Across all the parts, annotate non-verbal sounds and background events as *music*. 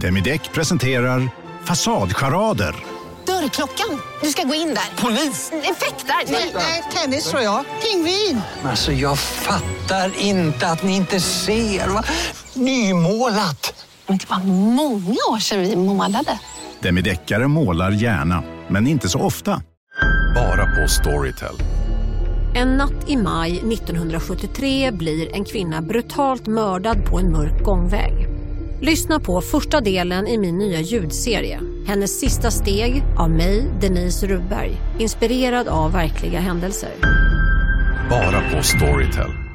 Demideck presenterar Fasadcharader. Dörrklockan. Du ska gå in där. Polis? Effektar? Nej, tennis tror jag. Pingvin. Alltså jag fattar inte att ni inte ser. Va? Nymålat! Men det var många år sedan vi målade. Demideckare målar gärna, men inte så ofta. Bara på Storytel. En natt i maj 1973 blir en kvinna brutalt mördad på en mörk gångväg. Lyssna på första delen i min nya ljudserie. Hennes sista steg av mig, Denise Rubberg. Inspirerad av verkliga händelser. Bara på Storytel.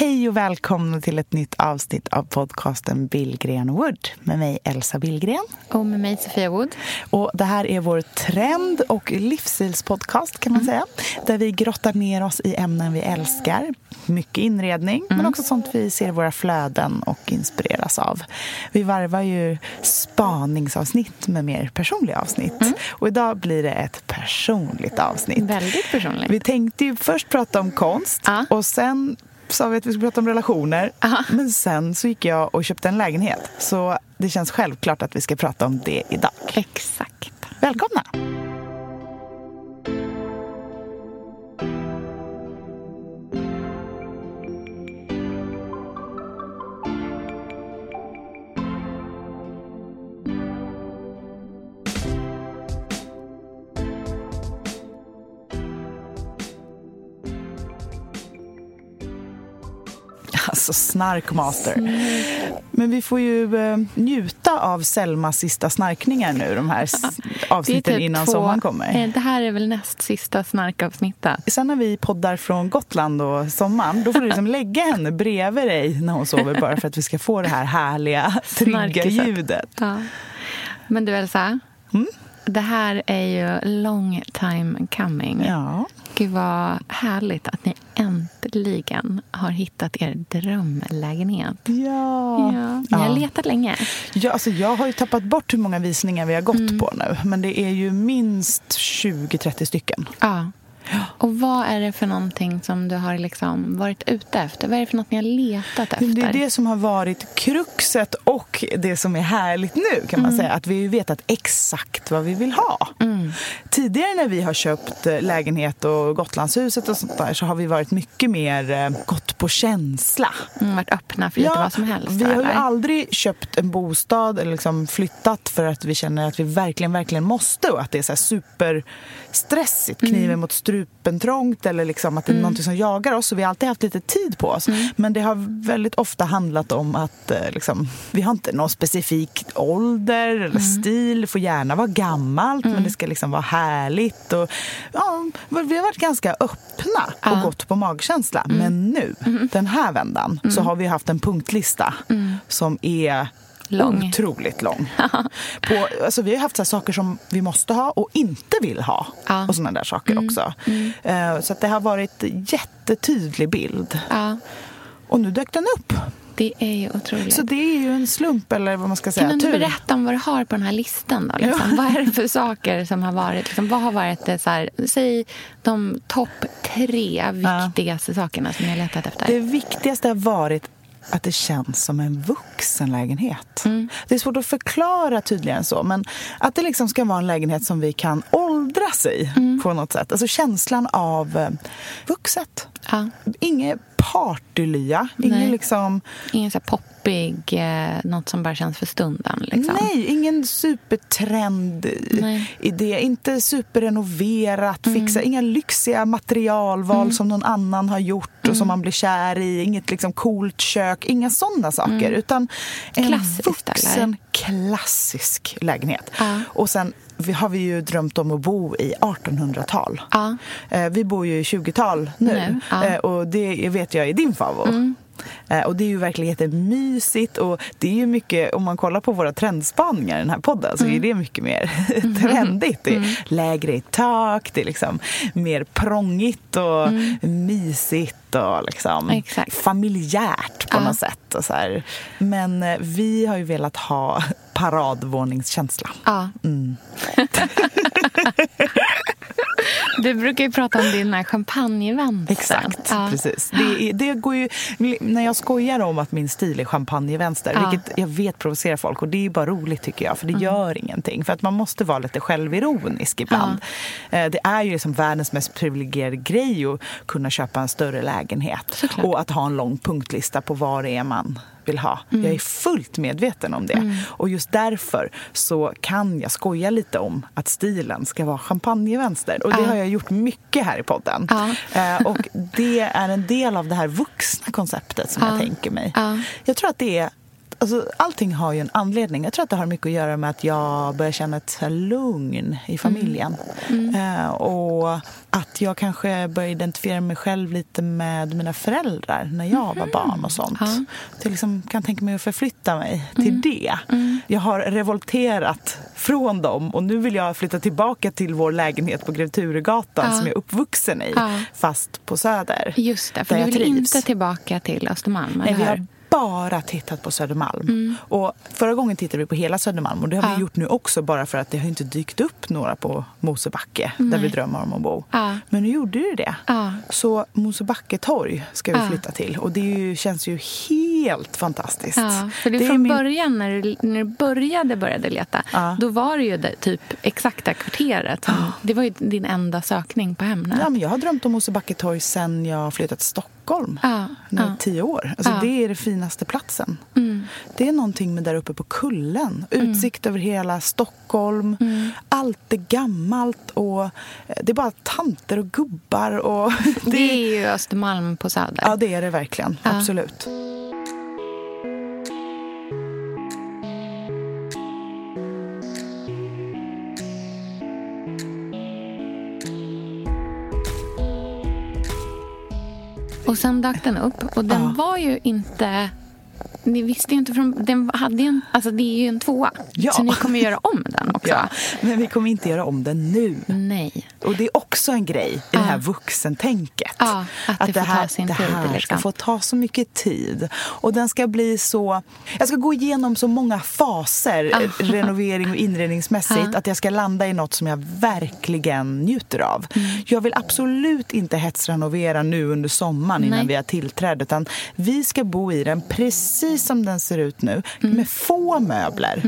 Hej och välkomna till ett nytt avsnitt av podcasten Billgren Wood med mig Elsa Billgren. Och med mig Sofia Wood. Och det här är vår trend och livsstilspodcast kan man mm. säga. Där vi grottar ner oss i ämnen vi älskar. Mycket inredning, mm. men också sånt vi ser i våra flöden och inspireras av. Vi varvar ju spaningsavsnitt med mer personliga avsnitt. Mm. Och idag blir det ett personligt avsnitt. Väldigt personligt. Vi tänkte ju först prata om konst ah. och sen sa vi att vi skulle prata om relationer. Aha. Men sen så gick jag och köpte en lägenhet. Så det känns självklart att vi ska prata om det idag. Exakt. Välkomna! Alltså snarkmaster. Men vi får ju eh, njuta av Selmas sista snarkningar nu, de här avsnitten typ innan två, sommaren kommer. Eh, det här är väl näst sista snarkavsnittet. Sen när vi poddar från Gotland och sommaren, då får du liksom lägga henne bredvid dig när hon sover bara för att vi ska få det här härliga, trygga ljudet. Ja. Men du Elsa, mm? det här är ju long time coming. Ja. Gud vad härligt att ni äntligen har hittat er drömlägenhet. Ja. ja. Ni har letat länge. Ja, alltså jag har ju tappat bort hur många visningar vi har gått mm. på nu. Men det är ju minst 20-30 stycken. Ja. Och vad är det för någonting som du har liksom varit ute efter? Vad är det för något ni har letat efter? Det är det som har varit kruxet och det som är härligt nu kan man mm. säga. Att vi har vetat exakt vad vi vill ha. Mm. Tidigare när vi har köpt eh, lägenhet och Gotlandshuset och sånt där så har vi varit mycket mer eh, gått på känsla. Mm, varit öppna för lite vad som helst. Vi har ju aldrig köpt en bostad eller liksom flyttat för att vi känner att vi verkligen, verkligen måste och att det är så superstressigt. Kniven mm. mot strupen trångt eller liksom att det är mm. någonting som jagar oss. Så vi har alltid haft lite tid på oss. Mm. Men det har väldigt ofta handlat om att eh, liksom, vi har inte någon specifik ålder eller mm. stil. Det får gärna vara gammalt men det ska liksom vara härligt. Och, ja, vi har varit ganska öppna och ja. gått på magkänsla. Mm. Men nu, mm. den här vändan, så har vi haft en punktlista som är lång. otroligt lång. *laughs* På, alltså, vi har haft så saker som vi måste ha och inte vill ha. Ja. Och såna där saker mm. också. Mm. Uh, så det har varit jättetydlig bild. Ja. Och nu dök den upp. Det är ju otroligt. Så det är ju en slump eller vad man ska säga. Kan du tur. berätta om vad du har på den här listan då? Liksom? Ja. Vad är det för saker som har varit, liksom, vad har varit det, så här, säg de topp tre viktigaste ja. sakerna som ni har letat efter? Det viktigaste har varit att det känns som en vuxenlägenhet. Mm. Det är svårt att förklara tydligare än så, men att det liksom ska vara en lägenhet som vi kan åldras i mm. på något sätt. Alltså känslan av eh, vuxet. Ja. Inget partylya, ingen liksom... Ingen så poppig, eh, något som bara känns för stunden. Liksom. Nej, ingen supertrend idé. Inte superrenoverat, mm. fixa, inga lyxiga materialval mm. som någon annan har gjort och som Mm. man blir kär i. Inget liksom coolt kök, inga sådana saker. Mm. Utan en Klassiskt, vuxen, eller? klassisk lägenhet. Ja. Och sen vi har vi ju drömt om att bo i 1800-tal. Ja. Eh, vi bor ju i 20-tal nu, Nu, ja. eh, och det vet jag är din favorit. Mm. Eh, Och det är ju verkligen jättemysigt och det är ju mycket, om man kollar på våra trendspaningar i den här podden så Mm. är det mycket mer *laughs* trendigt. Det är lägre i tak, det är liksom mer prångigt och mysigt och liksom Mm. Exakt. familjärt på Ja. något sätt. Och så här. Men vi har ju velat ha paradvåningskänsla. Ja. Mm. *laughs* Du brukar ju prata om dina champagnevänster. Exakt, Ja. precis. Det, det går ju, när jag skojar om att min stil är champagnevänster, Ja. vilket jag vet provocerar folk, och det är bara roligt tycker jag, för Mm. det gör ingenting. För att man måste vara lite självironisk ibland. Eh, Det är ju liksom världens mest privilegierade grej att kunna köpa en större lägenhet. Såklart. Och att ha en lång punktlista på det är man vill ha. Mm. Jag är fullt medveten om det. Och just därför så kan jag skoja lite om att stilen ska vara champagnevänster. Och det Ja. har jag gjort mycket här i podden. Ja. Eh, och det är en del av det här vuxna konceptet som Ja. jag tänker mig. Ja. Jag tror att det är Alltså, allting har ju en anledning. Jag tror att det har mycket att göra med att jag börjar känna ett lugn i familjen. Mm. Eh, och att jag kanske börjar identifiera mig själv lite med mina föräldrar när jag var barn och sånt. Ja. Mm. Så jag liksom kan tänka mig att förflytta mig till det. Jag har revolterat från dem och nu vill jag flytta tillbaka till vår lägenhet på Grev Turegatan Ja. som jag är uppvuxen i, Ja. fast på Söder. Just det, för du jag vill trivs. inte tillbaka till Östermalm, Nej, eller vi hur? har bara tittat på Södermalm. Och förra gången tittade vi på hela Södermalm och det har Ja. vi gjort nu också bara för att det har inte dykt upp några på Mosebacke där vi drömmer om att bo. Ja. Men nu gjorde det det. Ja. Så Mosebacke torg ska vi flytta till och det ju, känns ju helt fantastiskt. Ja, för det, Det från min- början när du, när du började, började leta, då var det ju det, typ exakta kvarteret. Det var ju din enda sökning på Hemnet. Ja, men jag har drömt om Mosebacke torg sen jag flyttat till Stockholm. Ja, Nu ja. tio år. Alltså, Ja. Det är den finaste platsen. Mm. Det är någonting med där uppe på kullen. Utsikt över hela Stockholm. Mm. Allt är gammalt och eh, det är bara tanter och gubbar. Och *laughs* Det är ju Östermalm på Söder. Ja, det är det verkligen. Absolut. Och sen dök den upp. Och den var ju inte... Ni visste ju inte från... Den hade en, alltså det är ju en tvåa. Ja. Så ni kommer göra om den *laughs* också. Ja. Men vi kommer inte göra om den nu. Nej. Och det är också en grej i det här vuxentänket. Ja, att det får här, ta sin det tid, här liksom. ska få ta så mycket tid. Och den ska bli så... Jag ska gå igenom så många faser, eh, renovering och inredningsmässigt, Ja. att jag ska landa i något som jag verkligen njuter av. Mm. Jag vill absolut inte hetsrenovera nu under sommaren innan Nej. vi har tillträde, utan vi ska bo i den precis som den ser ut nu, Mm. med få möbler.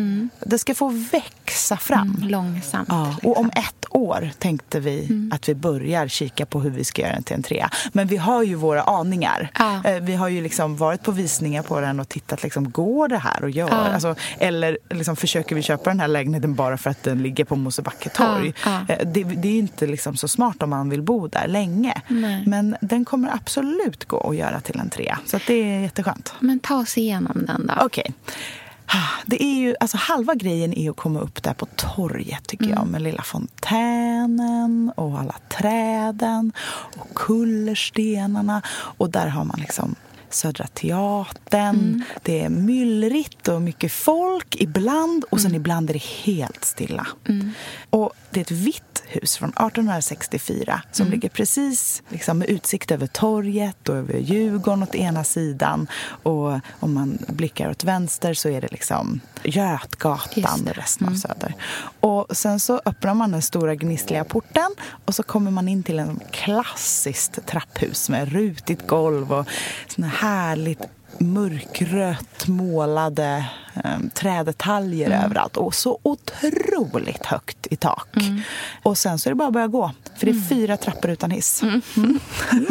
Det ska få växa fram. Långsamt. Ja, och om ett år tänkte vi Mm. att vi börjar kika på hur vi ska göra den till en trea. Men vi har ju våra aningar. Ja. Eh, Vi har ju liksom varit på visningar på den och tittat, liksom, går det här att göra? Ja. Alltså, eller liksom, försöker vi köpa den här lägenheten bara för att den ligger på Mosebacke torg? Ja. Eh, Det, det är ju inte liksom så smart om man vill bo där länge. Nej. Men den kommer absolut gå att göra till en trea. Så det är jätteskönt. Men ta oss igenom den då. Okej. Det är ju, alltså halva grejen är att komma upp där på torget tycker jag med lilla fontänen och alla träden och kullerstenarna. Och där har man liksom Södra Teatern. Det är myllrigt och mycket folk ibland och sen ibland är det helt stilla. Och det är ett vitt hus från 1864 som ligger precis liksom, med utsikt över torget och över Djurgården åt ena sidan. Och om man blickar åt vänster så är det liksom Götgatan och resten av Söder. Och sen så öppnar man den stora gnissliga porten och så kommer man in till en klassiskt trapphus med rutigt golv och såna härligt mörkrött målade eh, trädetaljer överallt och så otroligt högt i tak. Och sen så är det bara att börja gå, för det är fyra trappor utan hiss. Mm,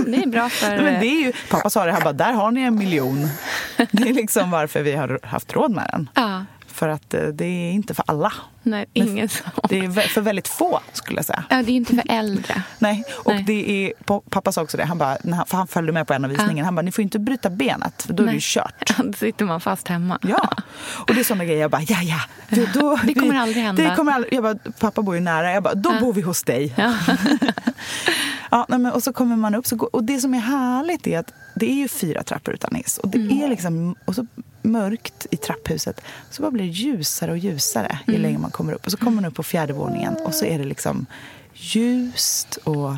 det är bra *laughs* för... Nej, Men det är ju, pappa sa det här bara, där har ni en miljon. *laughs* Det är liksom varför vi har haft råd med den. Ja. För att eh, det är inte för alla. Nej, ingen som... Det är för väldigt få, skulle jag säga. Ja, det är inte för äldre. Nej, och Nej. det är, pa- pappa sa också det, han, bara, för han följde med på en av visningarna, han bara, ni får inte bryta benet, för då är det ju kört. *laughs* Då sitter man fast hemma. Ja, och det är såna grejer jag bara, ja ja. Då, då, *laughs* Det kommer aldrig hända. Det kommer aldrig, jag bara, pappa bor ju nära, jag bara, då bor vi hos dig. Ja. *laughs* Ja, men, och så kommer man upp. Så, går- och det som är härligt är att det är ju fyra trappor utan hiss. Och det Mm. är liksom och så mörkt i trapphuset. Så bara blir det ljusare och ljusare ju Mm. längre man kommer upp. Och så kommer man upp på fjärde våningen och så är det liksom ljust och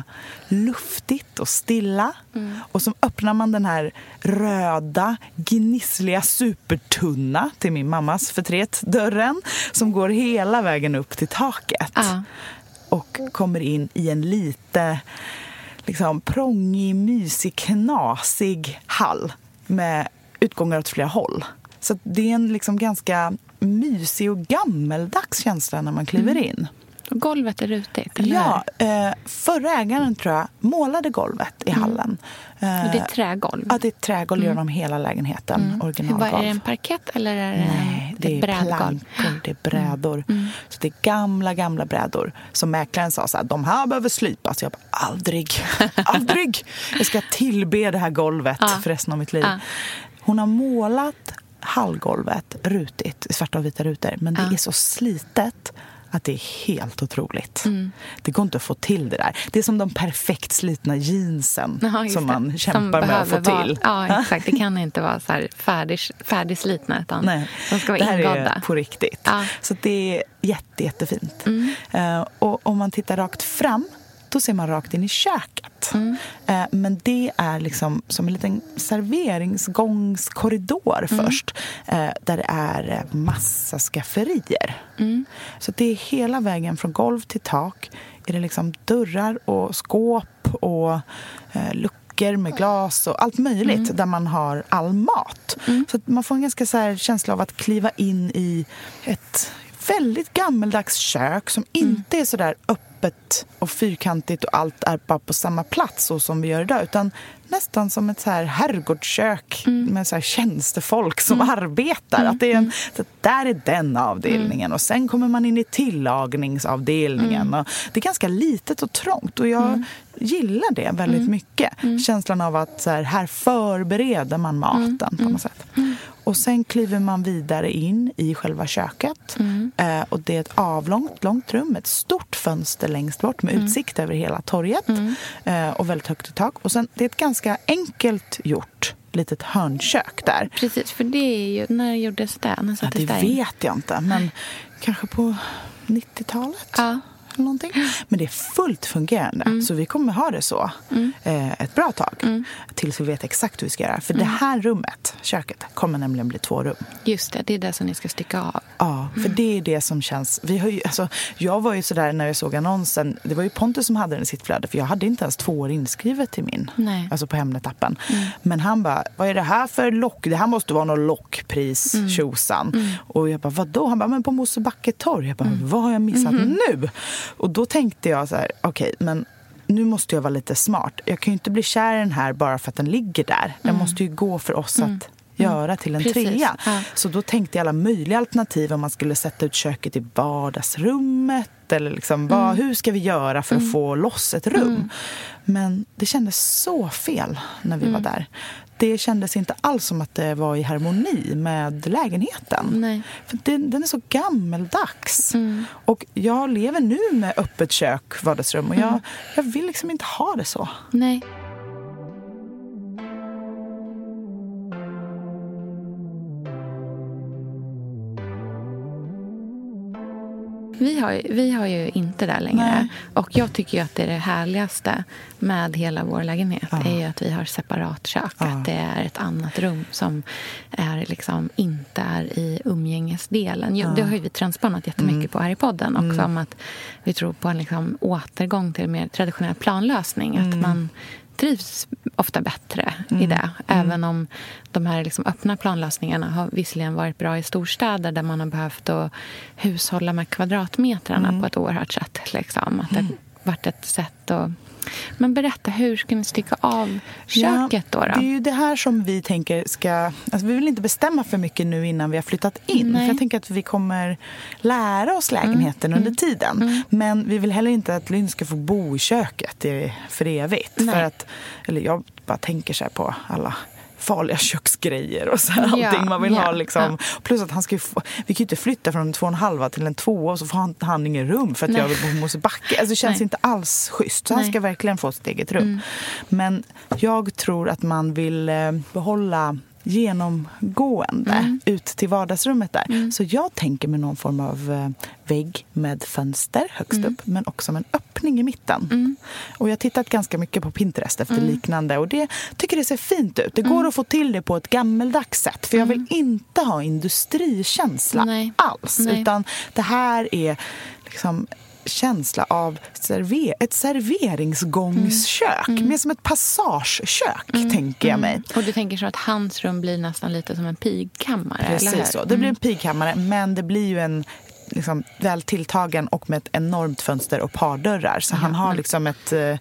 luftigt och stilla. Mm. Och så öppnar man den här röda, gnissliga supertunna till min mammas förtret, dörren som går hela vägen upp till taket. Ja. och kommer in i en lite liksom, prångig, mysig, knasig hall med utgångar åt flera håll. Så det är en liksom ganska mysig och gammeldags känsla när man kliver Mm. in. Och golvet är rutigt, eller Ja, eh, förra ägaren tror jag målade golvet i hallen. hur? Eh, Och det är trägolv. Ja, det är trägolv genom hela lägenheten. Vad, Originalgolv. är det en parkett eller är det Nej, det är brädgolv? plankor, det är brädor. Mm. Så det är gamla, gamla brädor. Som mäklaren sa så här, de här behöver slipas. Jag bara, aldrig, *laughs* aldrig. Jag ska tillbe det här golvet Ja. för resten av mitt liv. Ja. Hon har målat hallgolvet rutigt, svarta och vita rutor. Men det Ja. är så slitet att det är helt otroligt. Mm. Det går inte att få till det där. Det är som de perfekt slitna jeansen just som det. man Som kämpar med att få behöver till. Vara, ja, exakt. Det kan inte vara så här färdig, färdigslitna, utan Nej, de ska det vara här ingådda. är på riktigt. Ja. Så det är jätte, jättefint. Mm. Eh, och om man tittar rakt fram då ser man rakt in i köket. Mm. Eh, men det är liksom som en liten serveringsgångskorridor Mm. först. Eh, där det är eh, massa skafferier. Mm. Så det är hela vägen från golv till tak. Är det liksom dörrar och skåp och eh, luckor med glas och allt möjligt Mm. där man har all mat. Så att man får en ganska så här känsla av att kliva in i ett väldigt gammeldags kök som inte är så där öppet och fyrkantigt och allt är bara på samma plats så som vi gör idag utan nästan som ett så här herrgårdskök med så här tjänstefolk som arbetar. Att det är en, så att där är den avdelningen och sen kommer man in i tillagningsavdelningen. Och det är ganska litet och trångt och jag gillar det väldigt mycket. Känslan av att så här, här förbereder man maten på något sätt. Och sen kliver man vidare in i själva köket. Eh, och det är ett avlångt, långt rum med ett stort fönster längst bort med utsikt över hela torget. Eh, och väldigt högt i tak. Och sen, det är ett ganska enkelt gjort litet hörnkök där. Precis, för det är ju... När gjordes det? När Ja, sattes det det in? vet jag inte, men kanske på 90-talet. Ja. Eller någonting. Men det är fullt fungerande, Mm. så vi kommer ha det så eh, ett bra tag. Tills vi vet exakt hur vi ska göra. För Mm. det här rummet, köket, kommer nämligen bli två rum. Just det, det är det som ni ska stycka av. Ja, för Mm. det är det som känns... Vi har ju, alltså, jag var ju sådär när jag såg annonsen. Det var ju Pontus som hade den i sitt flöde. För jag hade inte ens två år inskrivet till min. Nej. Mm. Alltså på Hemnet-appen. Men han bara, vad är det här för lock? Det här måste vara något lockpris, Mm. tjosan. Och jag bara, vadå? Han bara, men på Mosebacke torg. Jag bara, Mm. vad har jag missat Mm-hmm. nu? Och då tänkte jag så här, okej, men nu måste jag vara lite smart. Jag kan ju inte bli kär i den här bara för att den ligger där. Den måste ju gå för oss att göra till en Mm. Precis, trea. ja. Så då tänkte jag alla möjliga alternativ om man skulle sätta ut köket i vardagsrummet eller liksom, vad, Mm. hur ska vi göra för att få loss ett rum? Men det kändes så fel när vi var Mm. där. Det kändes inte alls som att det var i harmoni med lägenheten. Nej. För den, den är så gammeldags. Mm. Och jag lever nu med öppet kök, vardagsrum och Mm. jag, jag vill liksom inte ha det så. Nej. Vi har, vi har ju inte det längre. Nej. Och jag tycker att det är det härligaste med hela vår lägenhet. Ja. är ju att vi har separat kök. Ja. Att det är ett annat rum som är liksom inte är i umgängesdelen. Jo, Det har ju vi transponnat jättemycket Mm. på här i podden. Också om att vi tror på en liksom återgång till mer traditionell planlösning. Mm. Att man trivs ofta bättre i Mm. det. Även om de här liksom öppna planlösningarna har visserligen varit bra i storstäder där man har behövt att hushålla med kvadratmetrarna Mm. på ett oerhört sätt. Liksom. Att det har varit ett sätt att... Men berätta, hur ska ni stycka av köket då? då? Det är ju det här som vi tänker ska... Alltså vi vill inte bestämma för mycket nu innan vi har flyttat in. Nej. För jag tänker att vi kommer lära oss lägenheten Mm. under tiden. Men vi vill heller inte att Lynn ska få bo i köket för evigt. Nej. För att, eller jag bara tänker så här på alla farliga köksgrejer och så här, allting man vill ja, ha. Liksom. Plus att han ska få, vi kan ju inte flytta från en två och en halva till en tvåa och så får han, han ingen rum för att Nej. jag vill bo på Mosebacke. Alltså det känns Nej. inte alls schysst. Så han ska verkligen få sitt eget rum. Mm. Men jag tror att man vill eh, behålla genomgående Mm. ut till vardagsrummet där. Så jag tänker med någon form av eh, vägg med fönster högst Mm. upp men också med en öppning i mitten. Och jag har tittat ganska mycket på Pinterest efter Mm. liknande och det tycker det ser fint ut. Det går att få till det på ett gammeldags sätt för jag vill inte ha industrikänsla Nej. alls. Nej. Utan det här är liksom känsla av server ett serveringsgångskök. Mm. Mer som ett passagekök, tänker jag mig. Och du tänker så att hans rum blir nästan lite som en pigkammare? Precis så. Det blir en pigkammare, men det blir ju en liksom, väl tilltagen och med ett enormt fönster och pardörrar. Så han har liksom ett eh,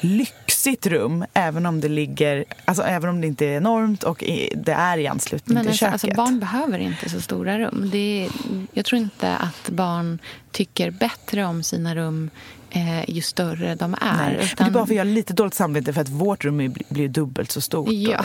lyxigt rum, även om det ligger... Alltså även om det inte är enormt och i, det är i anslutning Men till alltså, köket. alltså, barn behöver inte så stora rum. Det är, jag tror inte att barn tycker bättre om sina rum eh, ju större de är. Men Det är bara för att jag har lite dåligt samvete för att vårt rum blir dubbelt så stort. Ja,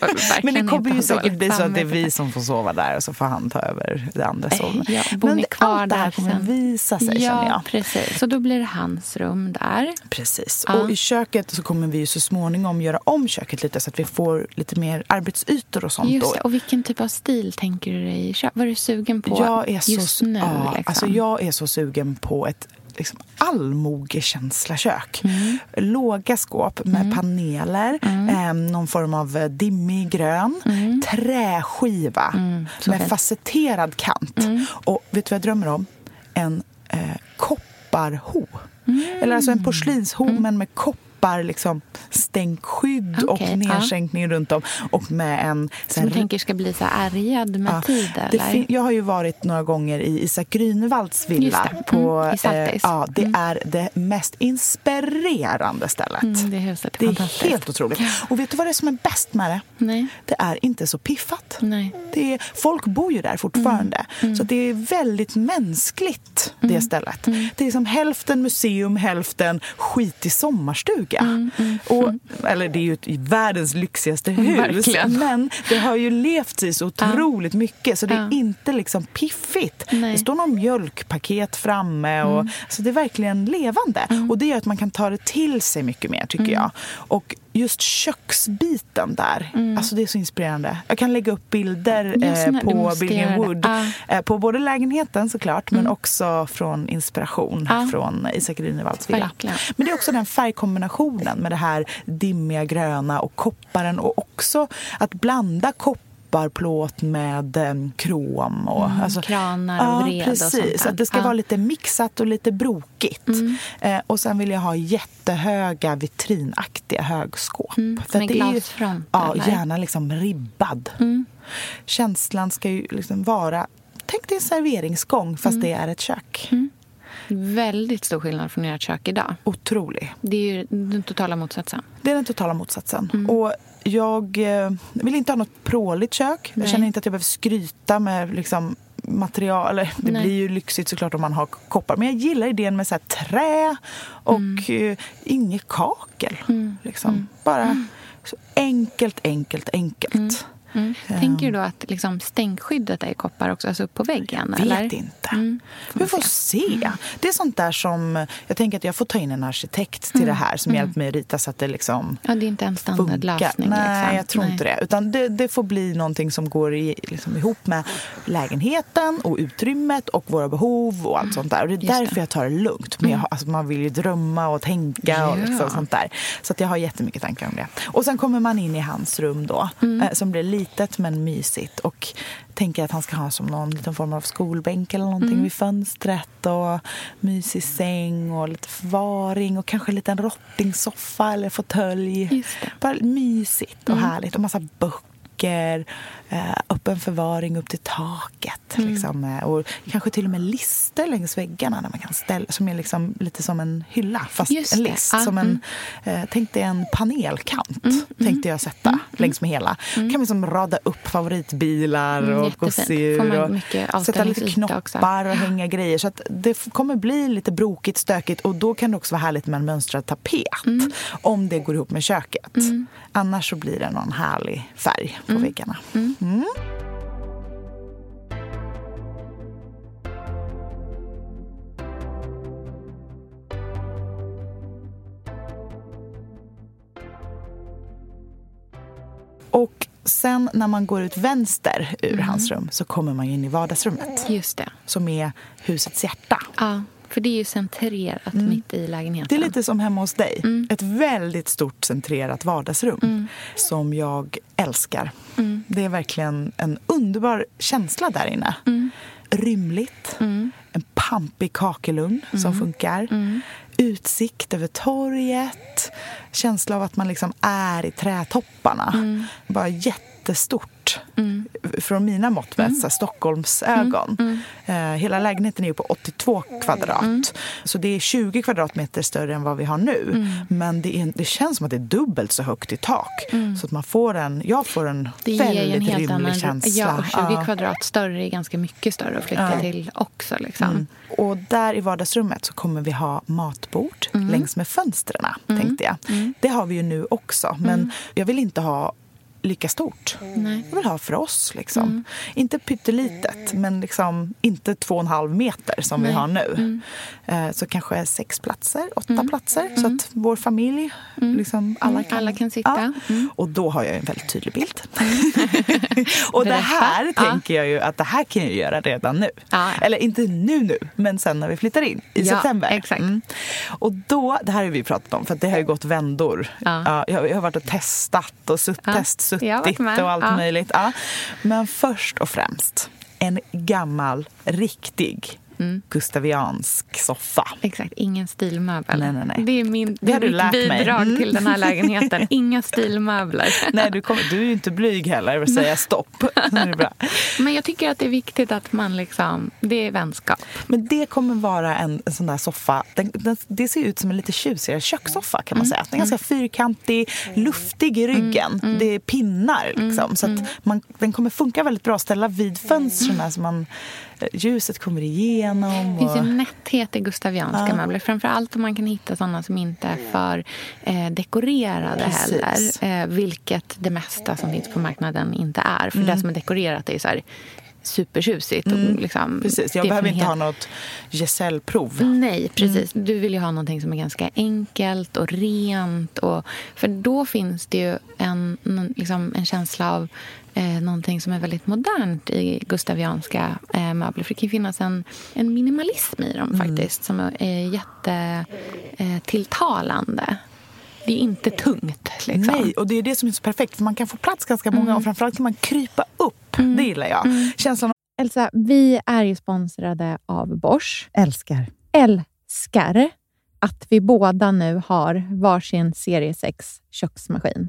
det *laughs* Men det kommer ju säkert bli så att det är vi som får sova där och så får han ta över det andra sovrummet. Ja, Men allt det här kommer sen? visa sig, ja, känner jag. precis. Så då blir det hans rum där. Precis. Ja. Och i köket så kommer vi ju så småningom göra om köket lite så att vi får lite mer arbetsytor och sånt. Just det. Och vilken typ av stil tänker du dig? Vad är du sugen på jag är så, just nu? ja, liksom? alltså jag är så sugen på ett liksom, allmogekänsla-kök. Mm. Låga skåp med paneler, eh, någon form av eh, dimmig grön, träskiva Mm. med fint. facetterad kant. Och vet du vad jag drömmer om? En eh, kopparho. Mm. Eller alltså en porslinsho, men med koppar liksom stänkskydd Okej, och ja. nedsänkning runt om. Och med en... Som du tänker ska bli så ärgad med Ja, tid? det Eller? jag har ju varit några gånger i Isak Grünewalds villa. Det. På, Mm, i eh, ja, det är det mest inspirerande stället. Mm, det huset är det är helt otroligt. Och vet du vad det är som är bäst med det? Nej. Det är inte så piffat. Nej. Det är, folk bor ju där fortfarande. Mm. Så det är väldigt mänskligt, det stället. Mm. Det är som hälften museum, hälften skitig sommarstuga. Mm, Och, eller det är ju ett, världens lyxigaste hus. Verkligen. Men det har ju levt i så otroligt mycket så det är Ja. inte liksom piffigt. Nej. Mm. Det står någon mjölkpaket framme. Och, så det är verkligen levande. Och det gör att man kan ta det till sig mycket mer, tycker Mm. jag. Och just köksbiten där, alltså det är så inspirerande. Jag kan lägga upp bilder eh, på det. Wood. Mm. Eh, på både lägenheten såklart, men också från inspiration Ja. från Isak Grünewalds villa. Men det är också den färgkombinationen med det här dimmiga gröna och kopparen och också att blanda kopparplåt med eh, krom. Och, alltså, kranar och vred och precis. sånt där. Att det ska Ja. vara lite mixat och lite brokigt. Mm. Eh, och sen vill jag ha jättehöga vitrinaktiga högskåp. Mm, För med glasfront, Ja, eller? gärna liksom ribbad. Mm. Känslan ska ju liksom vara Tänk dig en serveringsgång fast Mm. det är ett kök. Väldigt stor skillnad från ert kök idag. Otrolig. Det är ju den totala motsatsen. Det är den totala motsatsen. Mm. Och jag eh, vill inte ha något pråligt kök. Jag Nej. känner inte att jag behöver skryta med liksom, material. Eller, det Nej. blir ju lyxigt såklart om man har koppar. Men jag gillar idén med så här, trä och Mm. eh, inget kakel. Liksom. Bara så enkelt, enkelt, enkelt. Mm. Tänker du då att liksom stänkskyddet är i koppar också, alltså upp på väggen? Vet eller? inte. Mm. Vi får se. Det är sånt där som... Jag tänker att jag får ta in en arkitekt till det här som hjälper mig att rita så att det liksom Ja, det är inte en standardlösning. Nej, liksom. jag tror Nej. inte det. Utan det, det får bli någonting som går i, liksom ihop med lägenheten och utrymmet och våra behov och allt sånt där. Och det är Just därför det. jag tar det lugnt. Men jag, alltså, man vill ju drömma och tänka och Ja. liksom sånt där. Så att jag har jättemycket tankar om det. Och sen kommer man in i hans rum då, eh, som blir litet men mysigt. Och tänker att han ska ha som någon liten form av skolbänk eller någonting vid fönstret och mysig säng och lite förvaring och kanske en liten rottingsoffa eller fåtölj. Bara mysigt och härligt och massa böcker. Eh, öppen förvaring upp till taket. Liksom, eh, och kanske till och med lister längs väggarna där man kan ställa, som är liksom lite som en hylla, fast Just en list. Ja, som en, eh, tänk dig en panelkant, tänkte jag sätta längs med hela. kan man liksom rada upp favoritbilar Mm, och gosedjur. Och sätta lite också. knoppar och hänga grejer. Så det kommer bli lite brokigt, stökigt och då kan det också vara härligt med en mönstrad tapet. Mm. Om det går ihop med köket. Annars så blir det någon härlig färg på väggarna. Mm. Och sen när man går ut vänster ur hans rum så kommer man in i vardagsrummet. Just det. Som är husets hjärta. Ja, för det är ju centrerat mitt i lägenheten. Det är lite som hemma hos dig. Mm. Ett väldigt stort centrerat vardagsrum som jag älskar. Mm. Det är verkligen en underbar känsla där inne. rymligt. En pampig kakelugn som funkar. Utsikt över torget. Känsla av att man liksom är i trädtopparna. Bara jättestort. Från mina mått mätt, mm. Stockholmsögon. Mm. Eh, hela lägenheten är ju på 82 kvadrat. Så det är 20 kvadratmeter större än vad vi har nu. Men det, är, det känns som att det är dubbelt så högt i tak. Så att man får en, jag får en det väldigt en helt rymlig annan, känsla. Ja, och 20 Ja. kvadrat större är ganska mycket större att flytta Ja. till också. Liksom. Mm. Och där i vardagsrummet så kommer vi ha matbord längs med fönstren, tänkte jag. Det har vi ju nu också, men jag vill inte ha lika stort. Nej. Jag vill ha för oss. Liksom. Inte pyttelitet, men liksom inte två och en halv meter som vi har nu. Eh, Så kanske sex platser, åtta platser. Så att vår familj, liksom, alla, kan, Alla kan sitta. Mm. Och då har jag en väldigt tydlig bild. *laughs* *laughs* och det här Ja. tänker jag ju att det här kan jag göra redan nu. Ja. Eller inte nu nu, men sen när vi flyttar in i Ja, september. exakt. Och då, det här har vi pratat om, för att det har ju gått vändor. Ja. jag, jag har varit och testat och sutt, Med. och allt Ja. möjligt. Ja. Men först och främst, en gammal, riktig Mm. gustaviansk soffa. Exakt, ingen stilmöbel. Nej, nej, nej. Det är, min, Det är mitt mig. bidrag Mm. till den här lägenheten. *laughs* Inga stilmöbler. Nej, du, kommer, du är ju inte blyg heller att säga stopp. *laughs* Det är bra. Men jag tycker att det är viktigt att man liksom... Det är vänskap. Men det kommer vara en, en sån där soffa. Den, den, det ser ut som en lite tjusigare kökssoffa kan man säga. Den är ganska fyrkantig, luftig i ryggen. Det är pinnar liksom. Så att man, den kommer funka väldigt bra att ställa vid fönstren så man, eh, ljuset kommer igenom. Det finns och- en nätthet i gustavianska Ja. möbler. Framförallt om man kan hitta såna som inte är för eh, dekorerade Precis. heller. Eh, vilket det mesta som finns på marknaden inte är. För Mm. det som är dekorerat är så här supertjusigt. Och liksom, Precis, jag behöver inte helt- ha något gesällprov. Nej, precis. Du vill ju ha någonting som är ganska enkelt och rent. Och, för då finns det ju en, liksom en känsla av eh, någonting som är väldigt modernt i gustavianska eh, möbler. För det kan finnas en, en minimalism i dem faktiskt som är jättetilltalande. Eh, det är inte tungt. Liksom. Nej, och det är det som är så perfekt. För man kan få plats ganska många och framförallt kan man krypa upp. Det gillar jag. Känslan Elsa, vi är ju sponsrade av Bosch. älskar. älskar att vi båda nu har varsin serie 6 köksmaskin.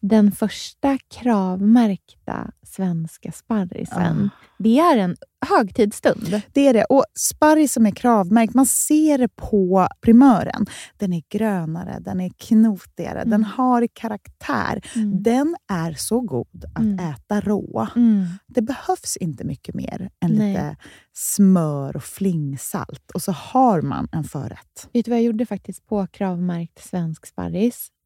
Den första kravmärkta svenska sparrisen, Ah. det är en högtidsstund. Det är det. Och sparris som är kravmärkt, man ser det på primören. Den är grönare, den är knotigare, den har karaktär. Mm. Den är så god att Mm. äta rå. Mm. Det behövs inte mycket mer än Nej. lite smör och flingsalt och så har man en förrätt. Vet du vad jag gjorde faktiskt på kravmärkt svensk sparris?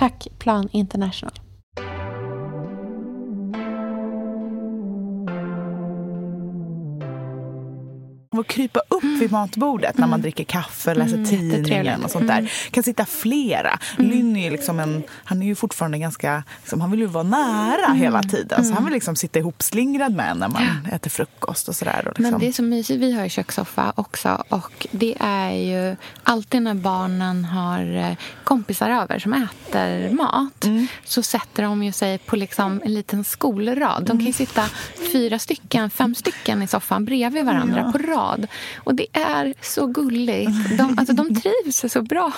Tack Plan International. Och krypa upp vid matbordet när man dricker kaffe, läser Mm, tidningen och sånt där. Kan sitta flera. Lynn är liksom en, han är ju fortfarande ganska, liksom, han vill ju vara nära hela tiden. Så han vill liksom sitta ihopslingrad med en när man äter frukost och sådär. Liksom. Men det är så mysigt. Vi har ju kökssoffa också. Och det är ju alltid när barnen har eh, kompisar över som äter mat så sätter de ju sig på liksom en liten skolrad. De kan ju sitta fyra stycken, fem stycken i soffan bredvid varandra på rad. Och det är så gulligt. De, alltså, de trivs så bra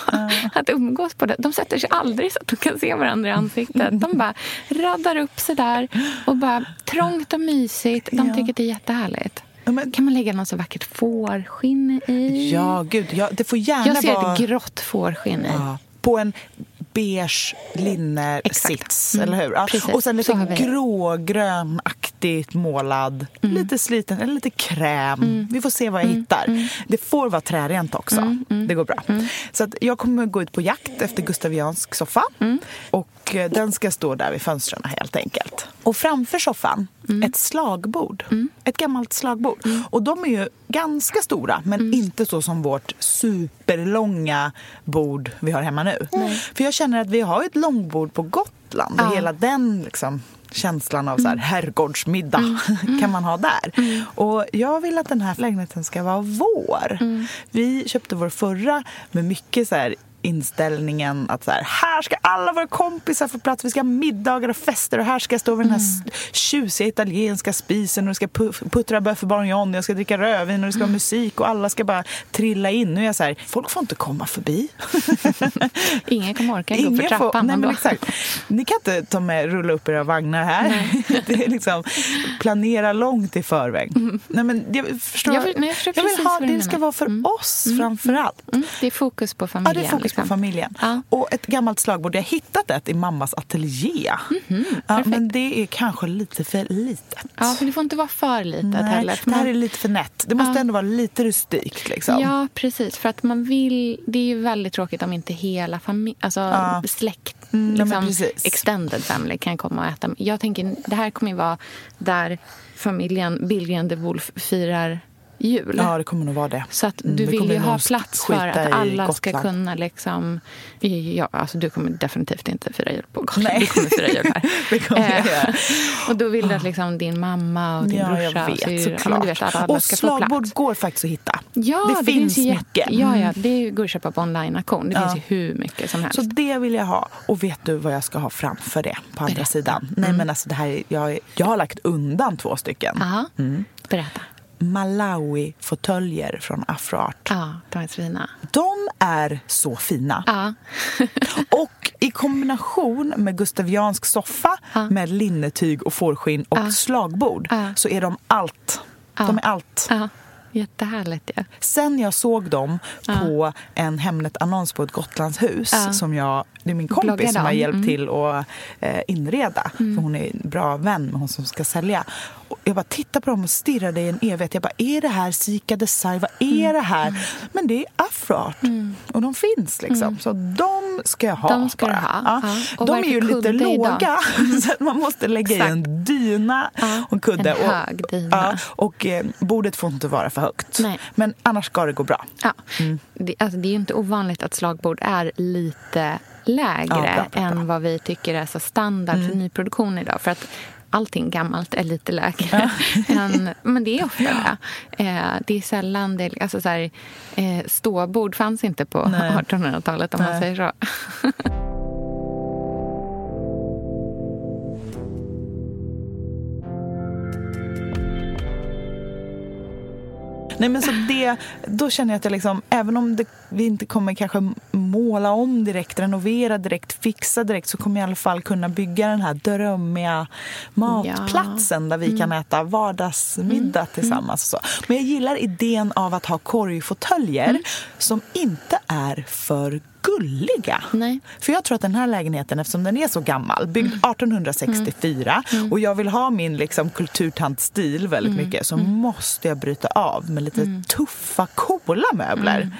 att umgås på det. De sätter sig aldrig så att de kan se varandra i ansiktet. De bara raddar upp sig där och bara trångt och mysigt. De tycker det är jättehärligt. Men- Kan man lägga något så vackert fårskinn i? Ja, gud. Ja, det får gärna Jag ser vara ett grått fårskinn i. ja, på en beige linnesits, Mm. eller hur? Ja. Och sen lite grågrönaktigt målad, Mm. lite sliten, eller lite kräm. Vi får se vad jag hittar. Det får vara trärent också. Mm, Det går bra. Så jag kommer gå ut på jakt efter gustaviansk soffa. Mm. Och eh, den ska stå där vid fönstren helt enkelt. Och framför soffan ett slagbord. Ett gammalt slagbord. Och de är ju ganska stora, men inte så som vårt superlånga bord vi har hemma nu. För jag känner att vi har ett långbord på Gotland. Ja. Hela den liksom, känslan av så här, herrgårdsmiddag *laughs* kan man ha där. Och jag vill att den här lägenheten ska vara vår. Vi köpte vår förra med mycket så här inställningen att så här, här ska alla våra kompisar få plats, vi ska ha middagar och fester och här ska jag stå vid den här Mm. tjusiga italienska spisen och det ska pu- puttra bœuf bourguignon, jag ska dricka rödvin och det ska Mm. vara musik och alla ska bara trilla in. Nu är jag så här, folk får inte komma förbi. *laughs* Ingen kommer orka gå för Ingen får- trappan. nej, men exakt. Ni kan inte ta med, rulla upp era vagnar här. *laughs* Det är liksom planera långt i förväg. Nej, men jag, förstår, Jag vill- nej, jag jag vill ha, det ska vara för oss framför allt. Mm, det är fokus på Ja, familjen. det är fokus på familjen. Ja. Och ett gammalt slagbord. Jag har hittat ett i mammas ateljé. Mhm, ja, men det är kanske lite för litet. Ja, för det får inte vara för litet Nej, heller. för det här man- är lite för nätt. Det måste Ja. ändå vara lite rustikt. Liksom. Ja, precis. För att man vill... Det är ju väldigt tråkigt om inte hela familjen, alltså släkt, Mm, liksom, extended family kan komma och äta. Jag tänker, det här kommer ju vara där familjen Billgren de Wolf firar jul. Ja, det kommer nog vara det. Så att Mm, du vi vill ju ha plats för att alla ska kunna liksom... Ja, alltså du kommer definitivt inte fira jul på Gotland. Nej. Du kommer fira jul här. *laughs* Det kommer jag Eh, göra. *laughs* Och då vill du att liksom din mamma och din Ja, brorsa... jag och vet, syr- ja, men såklart. du vet, att alla och ska få plats. slagbord går faktiskt att hitta. Ja, det, finns ju mycket. Ja, ja, Mm. det går att köpa på online-auktion. Det Ja. finns ju hur mycket som helst. Så det vill jag ha. Och vet du vad jag ska ha framför det på andra Berätta. sidan? Nej, Mm. men alltså det här, jag, jag har lagt undan två stycken. Aha. Mm. Berätta. Malawi-fåtöljer från Afroart. Ja, de är så fina. De är så fina. Ja. *laughs* Och i kombination med gustaviansk soffa Ja. med linnetyg och fårskinn och Ja. slagbord Ja. så är de allt. Ja. De är allt. ja. Jättehärligt ju. Sen jag såg dem Ja. på en Hemnet-annons på ett Gotlandshus Ja. som jag, det är min kompis Bloggar som har hjälpt Mm. till att eh, inreda. För hon är en bra vän med hon som ska sälja. Och jag bara tittade på dem och stirrade i en evighet. Jag bara, är det här Sika Desai? Vad är Mm. det här? Men det är afroart. Och de finns liksom. Så de ska jag ha Mm. De ska bara. ha. Ja. Ja. Och De är ju lite låga. *laughs* så att man måste lägga i en dyna Ja, och en kudde. en och, hög dyna. Ja, och eh, bordet får inte vara för högt. Nej. Men annars ska det gå bra. Ja. Det, alltså, det är ju inte ovanligt att slagbord är lite lägre Ja, bra, bra, bra. än vad vi tycker är så standard för nyproduktion idag. För att allting gammalt är lite lägre. *laughs* än, men det är ofta det. Eh, det är sällan... Det, alltså, så här, eh, ståbord fanns inte på Nej. 1800-talet, om man Nej. säger så. *laughs* Nej, men så det, då känner jag att jag liksom, även om det, vi inte kommer kanske måla om direkt, renovera direkt, fixa direkt så kommer jag i alla fall kunna bygga den här drömmiga matplatsen där vi kan äta vardagsmiddag tillsammans. Och så. Men jag gillar idén av att ha korgfåtöljer som inte är för gulliga. Nej. För jag tror att den här lägenheten, eftersom den är så gammal, byggd 1864 och jag vill ha min liksom, kulturtantstil väldigt mycket, så måste jag bryta av med lite tuffa, coola möbler.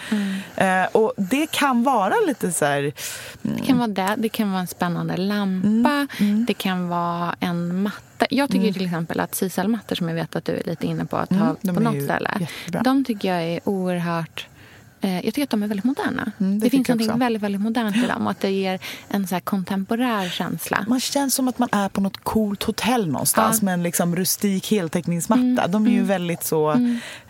Eh, och det kan vara lite så här... Det kan vara det. Det kan vara en spännande lampa. Det kan vara en matta. Jag tycker till exempel att Sisalmattor, som jag vet att du är lite inne på att ha på något ställe. jättebra. De tycker jag är oerhört... eh, Jag tycker att de är väldigt moderna. Mm, det det finns något väldigt, väldigt modernt i dem och att det ger en så här kontemporär känsla. Man känns som att man är på något coolt hotell någonstans Ja. med en liksom rustik heltäckningsmatta. De är ju väldigt så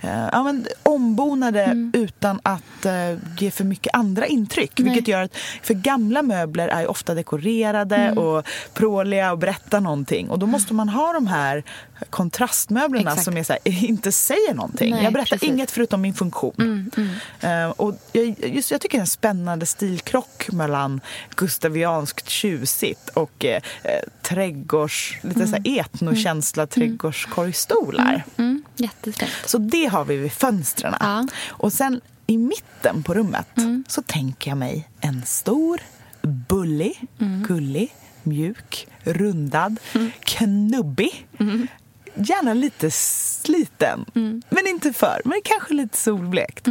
eh, ja, men, ombonade utan att eh, ge för mycket andra intryck. Nej. Vilket gör att, för gamla möbler är ju ofta dekorerade och pråliga och berättar någonting. Och då måste man ha de här kontrastmöblerna Exakt. som är så här, *laughs* inte säger någonting. Nej, jag berättar precis. inget förutom min funktion. Eh, och jag, just, jag tycker det är en spännande stilkrock mellan gustavianskt tjusigt och eh, eh, trädgårds, lite så här etnokänsla trädgårdskorgstolar. Mm, jättesnyggt. Så det har vi vid fönstren. Ja. Och sen i mitten på rummet så tänker jag mig en stor, bullig, gullig, mjuk, rundad, knubbig. Gärna lite sliten, men inte för. Men kanske lite solblekt.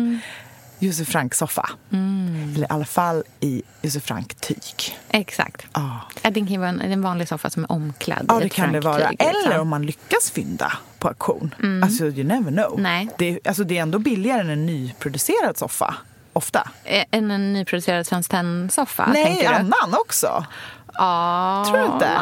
Josef Frank-soffa. Mm. Eller i alla fall i Josef Frank-tyg. Exakt. Ja, Det kan ju vara en, en vanlig soffa som är omklädd Ja, i det kan det vara. liksom. Eller om man lyckas fynda på auktion. Alltså, you never know. Nej. Det, alltså, det är ändå billigare än en nyproducerad soffa. Ofta. Eh, Än en nyproducerad Svenskt Tenn-soffa, Nej, annan också. Ja, Tror du inte?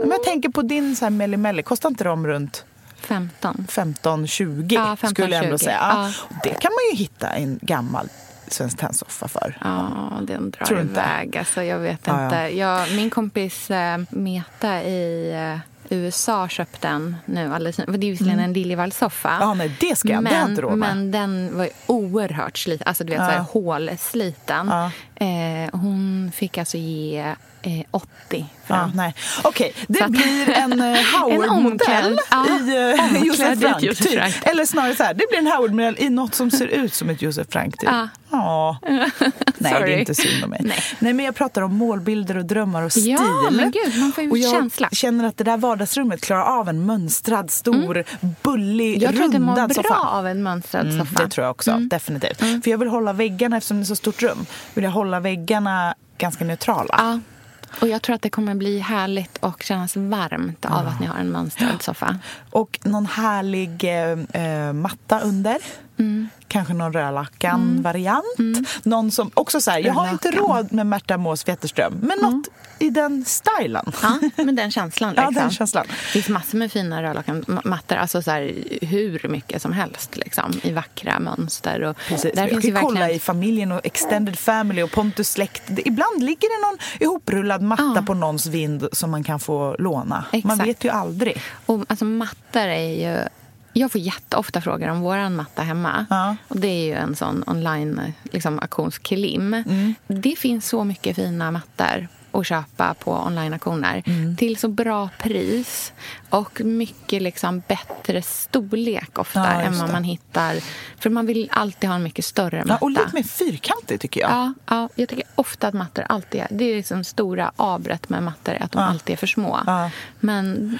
Men jag tänker på din så här Melli Melli. Kostar inte de runt 15. 15-20 Ja, skulle jag ändå 15-20. säga. Ja. Det kan man ju hitta en gammal Svenskt Tenn-soffa för. Ja, den drar Tror inte? iväg. Alltså, jag vet Ja, inte. Jag, min kompis eh, Meta i eh, USA köpte en nu alldeles Det är visserligen en Liljevalchs-soffa. Mm. Ja, nej, det ska jag. Det Men, med. men den var oerhört sliten. Alltså, du vet, Ja. så här, hålsliten. Ja. Eh, hon fick alltså ge eh, 80 för Ja, nej. Okej, det Så att- blir en *laughs* En Howard-modell ja, i uh, omklädd Josef Frank. Josef typ. Frank. Eller snarare så här, det blir en Howard-modell i något som ser ut som ett Josef Frank. Typ. Ja. Ja. *laughs* Nej, det Sorry. är inte synd om mig. Nej. Nej. men jag pratar om målbilder och drömmar och stil. Ja, men gud, man får ju och jag känsla. känner att det där vardagsrummet klarar av en mönstrad, stor, bullig, Mm. Jag tror att det mår rundad bra soffa. av en mönstrad Mm, soffa. det tror jag också, Mm. definitivt. För jag vill hålla väggarna, eftersom det är så stort rum, vill jag hålla väggarna ganska neutrala. Ja. Och jag tror att det kommer bli härligt och kännas varmt av att ni har en mönstrad soffa. Och någon härlig eh, eh, matta under. Mm. Kanske någon rödlakan-variant. Någon som också så här, jag har inte råd med Märta Mås Wetterström, men något i den stilen. Ja, med den känslan. *laughs* Ja, Liksom. den känslan. Det finns massor med fina rödlakanmattor. Alltså så här, hur mycket som helst liksom, i vackra mönster. Och Precis. Där jag finns kan ju kolla verkligen... i familjen och extended family och Pontus släkt. Ibland ligger det någon ihoprullad matta Ja. på någons vind som man kan få låna. Man Exakt. vet ju aldrig. Och, alltså, mattor är ju... Jag får jätteofta frågor om vår matta hemma. Ja. Och Det är ju en sån online liksom, auktionsklim. Mm. Det finns så mycket fina mattor att köpa på online-auktioner Mm. till så bra pris och mycket liksom bättre storlek ofta Ja, än vad man hittar. För man vill alltid ha en mycket större Ja, matta. och lite mer fyrkantig tycker jag. Ja, ja, jag tycker ofta att mattor alltid är... Det är liksom stora avret med mattor, att de Ja. alltid är för små. Ja. Men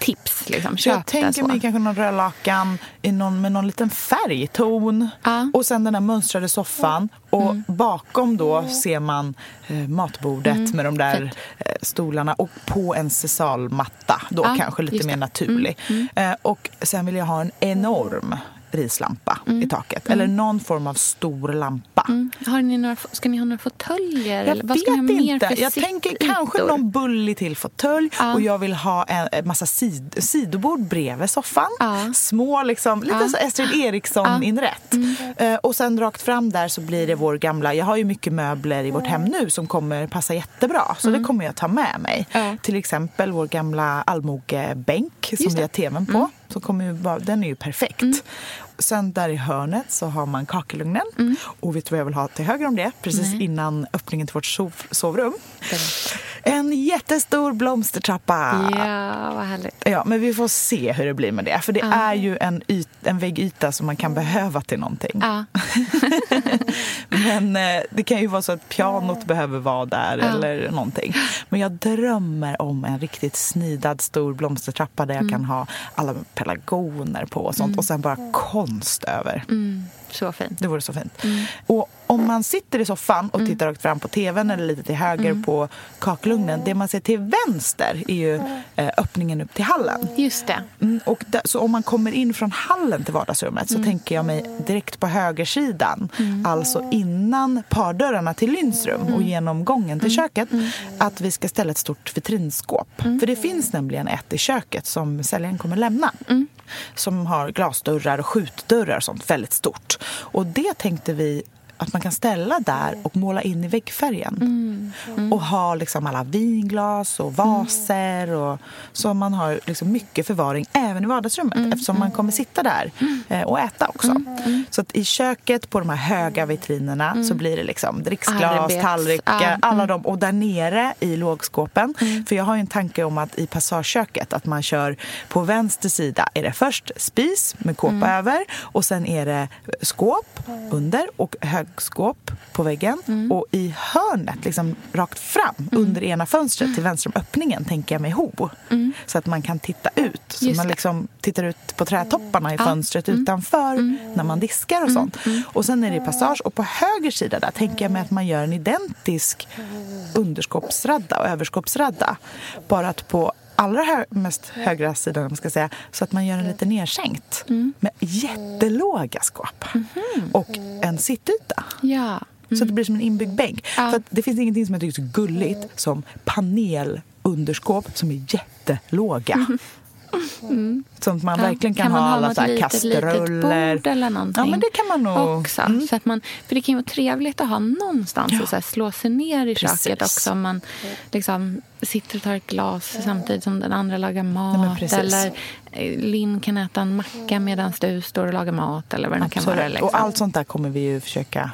tips, liksom. Jag tänker så. mig kanske någon rödlakan i någon, med någon liten färgton. Ja. Och sen den här mönstrade soffan. Och bakom då ser man eh, matbordet med de där eh, stolarna. Och på en sesalmatta, då Ja, kanske lite mer det. naturlig. Eh, och sen vill jag ha en enorm rislampa i taket. Eller någon form av stor lampa. Mm. Har ni några, ska ni ha några fåtöljer? Jag vad vet inte. Jag tänker kanske någon bullig till fåtölj Ja. och jag vill ha en, en massa sid, sidobord bredvid soffan. Ja. Små, liksom, lite Ja. så Estrid Eriksson-inrätt. Eh, och sen rakt fram där så blir det vår gamla... Jag har ju mycket möbler i vårt hem nu som kommer passa jättebra. Så det kommer jag ta med mig. Till exempel vår gamla allmogebänk som vi har tvn på. Så kommer ju vara, den är ju perfekt. Mm. Sen där i hörnet så har man kakelugnen. Och vet du vad jag vill ha till höger om det? Precis innan öppningen till vårt sov, sovrum. En jättestor blomstertrappa. Ja, vad härligt. Ja, men vi får se hur det blir med det. För det är ju en, yt, en väggyta som man kan behöva till någonting. Ja. *laughs* Men eh, det kan ju vara så att pianot behöver vara där eller någonting. Men jag drömmer om en riktigt snidad stor blomstertrappa där jag kan ha alla pelargoner på och sånt. Och sen bara konst över. Mm, så fint. Det vore så fint. Och om man sitter i soffan och tittar rakt fram på tvn eller lite till höger på kakelugnen. Det man ser till vänster är ju eh, öppningen upp till hallen. Just det. Mm, och där, så om man kommer in från hallen till vardagsrummet så tänker jag mig direkt på högersidan. Alltså innan pardörrarna till Lynsrum och genom gången till köket. Att vi ska ställa ett stort vitrinskåp. För det finns nämligen ett i köket som säljaren kommer lämna. Som har glasdörrar och skjutdörrar och sånt väldigt stort. Och det tänkte vi att man kan ställa där och måla in i väggfärgen. Och ha liksom alla vinglas och vaser. Och, så man har liksom mycket förvaring även i vardagsrummet eftersom man kommer sitta där eh, och äta också. Så att i köket på de här höga vitrinerna så blir det liksom dricksglas, tallrikar, alla de. Och där nere i lågskåpen. För jag har ju en tanke om att i passageköket att man kör på vänster sida. Är det först spis med kåpa över och sen är det skåp under och hög, köksskåp på väggen Mm. och i hörnet, liksom rakt fram under ena fönstret till vänster om öppningen, tänker jag mig ho. Så att man kan titta ut. Så Mm. Just man liksom tittar ut på trädtopparna i fönstret utanför när man diskar och sånt. Och sen är det passage och på höger sida där tänker jag mig att man gör en identisk underskåpsradda och överskåpsradda. Bara att på allra hö- mest högra sidan, man ska säga, så att man gör en lite nedsänkt med jättelåga skåp och en sittyta. Ja. Så att det blir som en inbyggd bänk. Ja. För det finns ingenting som jag tycker är så gulligt som panelunderskåp som är jättelåga. Som att man Ja, verkligen kan, man ha alla så här litet, kastruller. litet eller någonting Ja, men det kan man nog. också. Mm. Så att man, för det kan ju vara trevligt att ha någonstans att så här slå sig ner i Precis. köket också. Om man liksom sitter och tar ett glas samtidigt som den andra lagar mat. precis. eller eh, Linn kan äta en macka medan du står och lagar mat. Eller vad det kan vara. Liksom. Och allt sånt där kommer vi ju försöka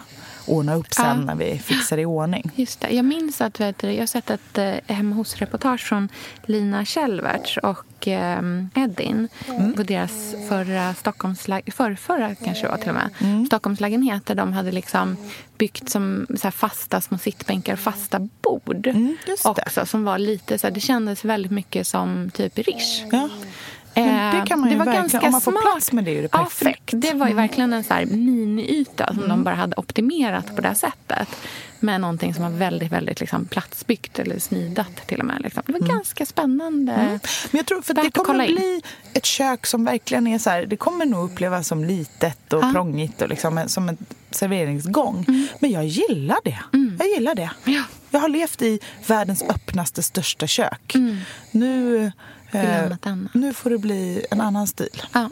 ordna upp sen Ja. när vi fixar i ordning. Just det. Jag minns att vet du, jag har sett ett eh, hemma hos-reportage från Lina Kjellverts och eh, Edin Mm. på deras förra Stockholmslägenhet, förra, förra kanske det var till och med, Mm. Stockholmslägenhet där de hade liksom byggt som så fasta små sittbänkar och fasta bord Mm, också som var lite så här, det kändes väldigt mycket som typ Rish. Ja. Men det kan man ju var verkligen- ganska om man får smart. plats med det är det Ja, perfekt. för det var ju verkligen en så här miniyta som Mm. de bara hade optimerat på det här sättet. Med någonting som var väldigt, väldigt liksom platsbyggt eller snidat till och med. Liksom. Det var ganska spännande. Men jag tror för det kommer att bli ett kök som verkligen är så här, det kommer nog upplevas som litet och Ja. prångigt och liksom som en serveringsgång. Men jag gillar det. Jag gillar det. Ja. Jag har levt i världens öppnaste, största kök. Nu, Vill eh, annat annat. nu får det bli en annan stil. Ja.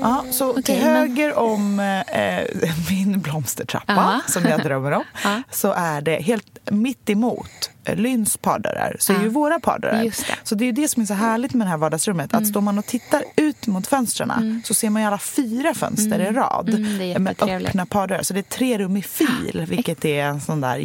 Ja, så Okej, till men- höger om eh, *laughs* min blomstertrappa, Ja. som jag drömmer om, *laughs* så är det helt mitt emot eh, Lynns pardörrar, så är Ja. ju våra pardörrar. Det. Mm. Så det är det som är så härligt med det här vardagsrummet, att står man och tittar ut mot fönstren så ser man ju alla fyra fönster i rad Mm, är med öppna pardörrar. Så det är tre rum i fil, vilket är en sån där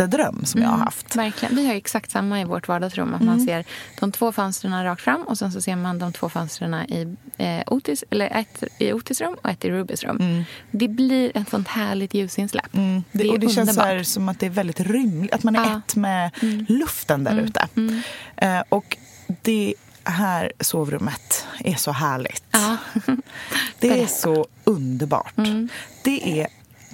jättedröm som jag har haft. Verkligen. Vi har exakt samma i vårt vardagsrum. Att Mm. Man ser de två fönstren rakt fram och sen så ser man de två fönstren i, eh, Otis, eller ett i Otis rum och ett i Rubys rum. Det blir ett sånt härligt ljusinsläpp. Mm. Det, Det och det känns så här underbart. som att det är väldigt rymligt, att man är. Mm. ett med luften där ute. Eh, och det här sovrummet är så härligt. Ja. *laughs* Det är så underbart. Det är